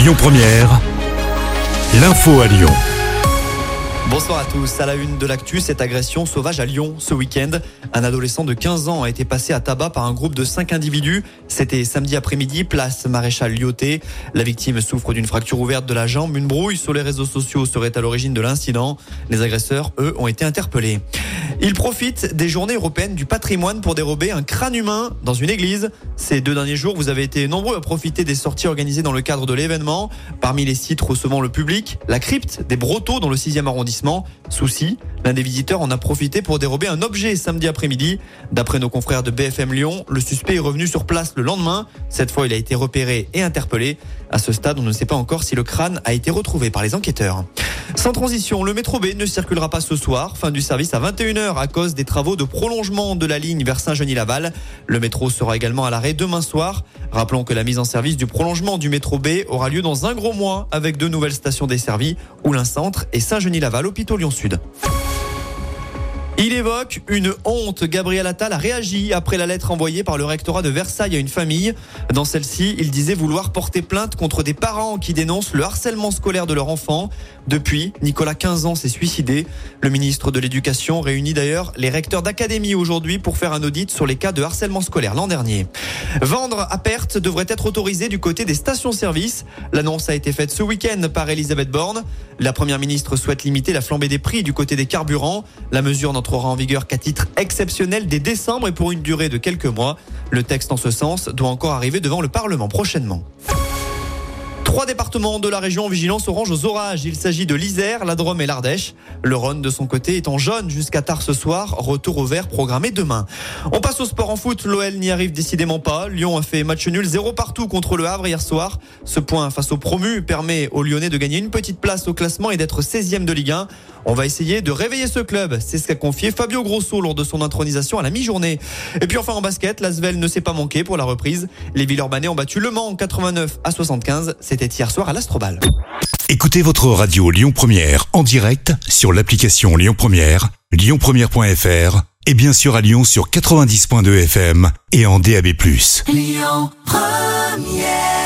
Lyon Première, l'info à Lyon. Bonsoir à tous. À la une de l'actu, cette agression sauvage à Lyon ce week-end. Un adolescent de 15 ans a été passé à tabac par un groupe de 5 individus. C'était samedi après-midi, place Maréchal Lyoté. La victime souffre d'une fracture ouverte de la jambe. Une brouille sur les réseaux sociaux serait à l'origine de l'incident. Les agresseurs, eux, ont été interpellés. Ils profitent des journées européennes du patrimoine pour dérober un crâne humain dans une église. Ces deux derniers jours, vous avez été nombreux à profiter des sorties organisées dans le cadre de l'événement. Parmi les sites recevant le public, la crypte des Brotteaux dans le 6e arrondissement. Souci, l'un des visiteurs en a profité pour dérober un objet samedi après-midi. D'après nos confrères de BFM Lyon, le suspect est revenu sur place le lendemain. Cette fois, il a été repéré et interpellé. À ce stade, on ne sait pas encore si le crâne a été retrouvé par les enquêteurs. Sans transition, le métro B ne circulera pas ce soir. Fin du service à 21h à cause des travaux de prolongement de la ligne vers Saint-Genis-Laval. Le métro sera également à l'arrêt demain soir. Rappelons que la mise en service du prolongement du métro B aura lieu dans un gros mois avec deux nouvelles stations desservies, Oulin Centre et Saint-Genis-Laval, hôpital Lyon-Sud. Il évoque une honte. Gabriel Attal a réagi après la lettre envoyée par le rectorat de Versailles à une famille. Dans celle-ci, il disait vouloir porter plainte contre des parents qui dénoncent le harcèlement scolaire de leur enfant. Depuis, Nicolas 15 ans s'est suicidé. Le ministre de l'Éducation réunit d'ailleurs les recteurs d'académie aujourd'hui pour faire un audit sur les cas de harcèlement scolaire l'an dernier. Vendre à perte devrait être autorisé du côté des stations-service. L'annonce a été faite ce week-end par Elisabeth Borne. La première ministre souhaite limiter la flambée des prix du côté des carburants. La mesure n'entre entrera en vigueur qu'à titre exceptionnel dès décembre et pour une durée de quelques mois. Le texte en ce sens doit encore arriver devant le Parlement prochainement. Trois départements de la région en vigilance orange aux orages. Il s'agit de l'Isère, la Drôme et l'Ardèche. Le Rhône, de son côté, est en jaune jusqu'à tard ce soir. Retour au vert programmé demain. On passe au sport en foot. L'OL n'y arrive décidément pas. Lyon a fait match nul, zéro partout contre le Havre hier soir. Ce point face au promu permet aux Lyonnais de gagner une petite place au classement et d'être 16e de Ligue 1. On va essayer de réveiller ce club. C'est ce qu'a confié Fabio Grosso lors de son intronisation à la mi-journée. Et puis enfin en basket, l'Asvel ne s'est pas manqué pour la reprise. Les Villeurbanais ont battu Le Mans 89 à 75. C'était hier soir à l'Astrobal. Écoutez votre radio Lyon Première en direct sur l'application Lyon Première, lyonpremière.fr et bien sûr à Lyon sur 90.2 FM et en DAB+. Lyon Première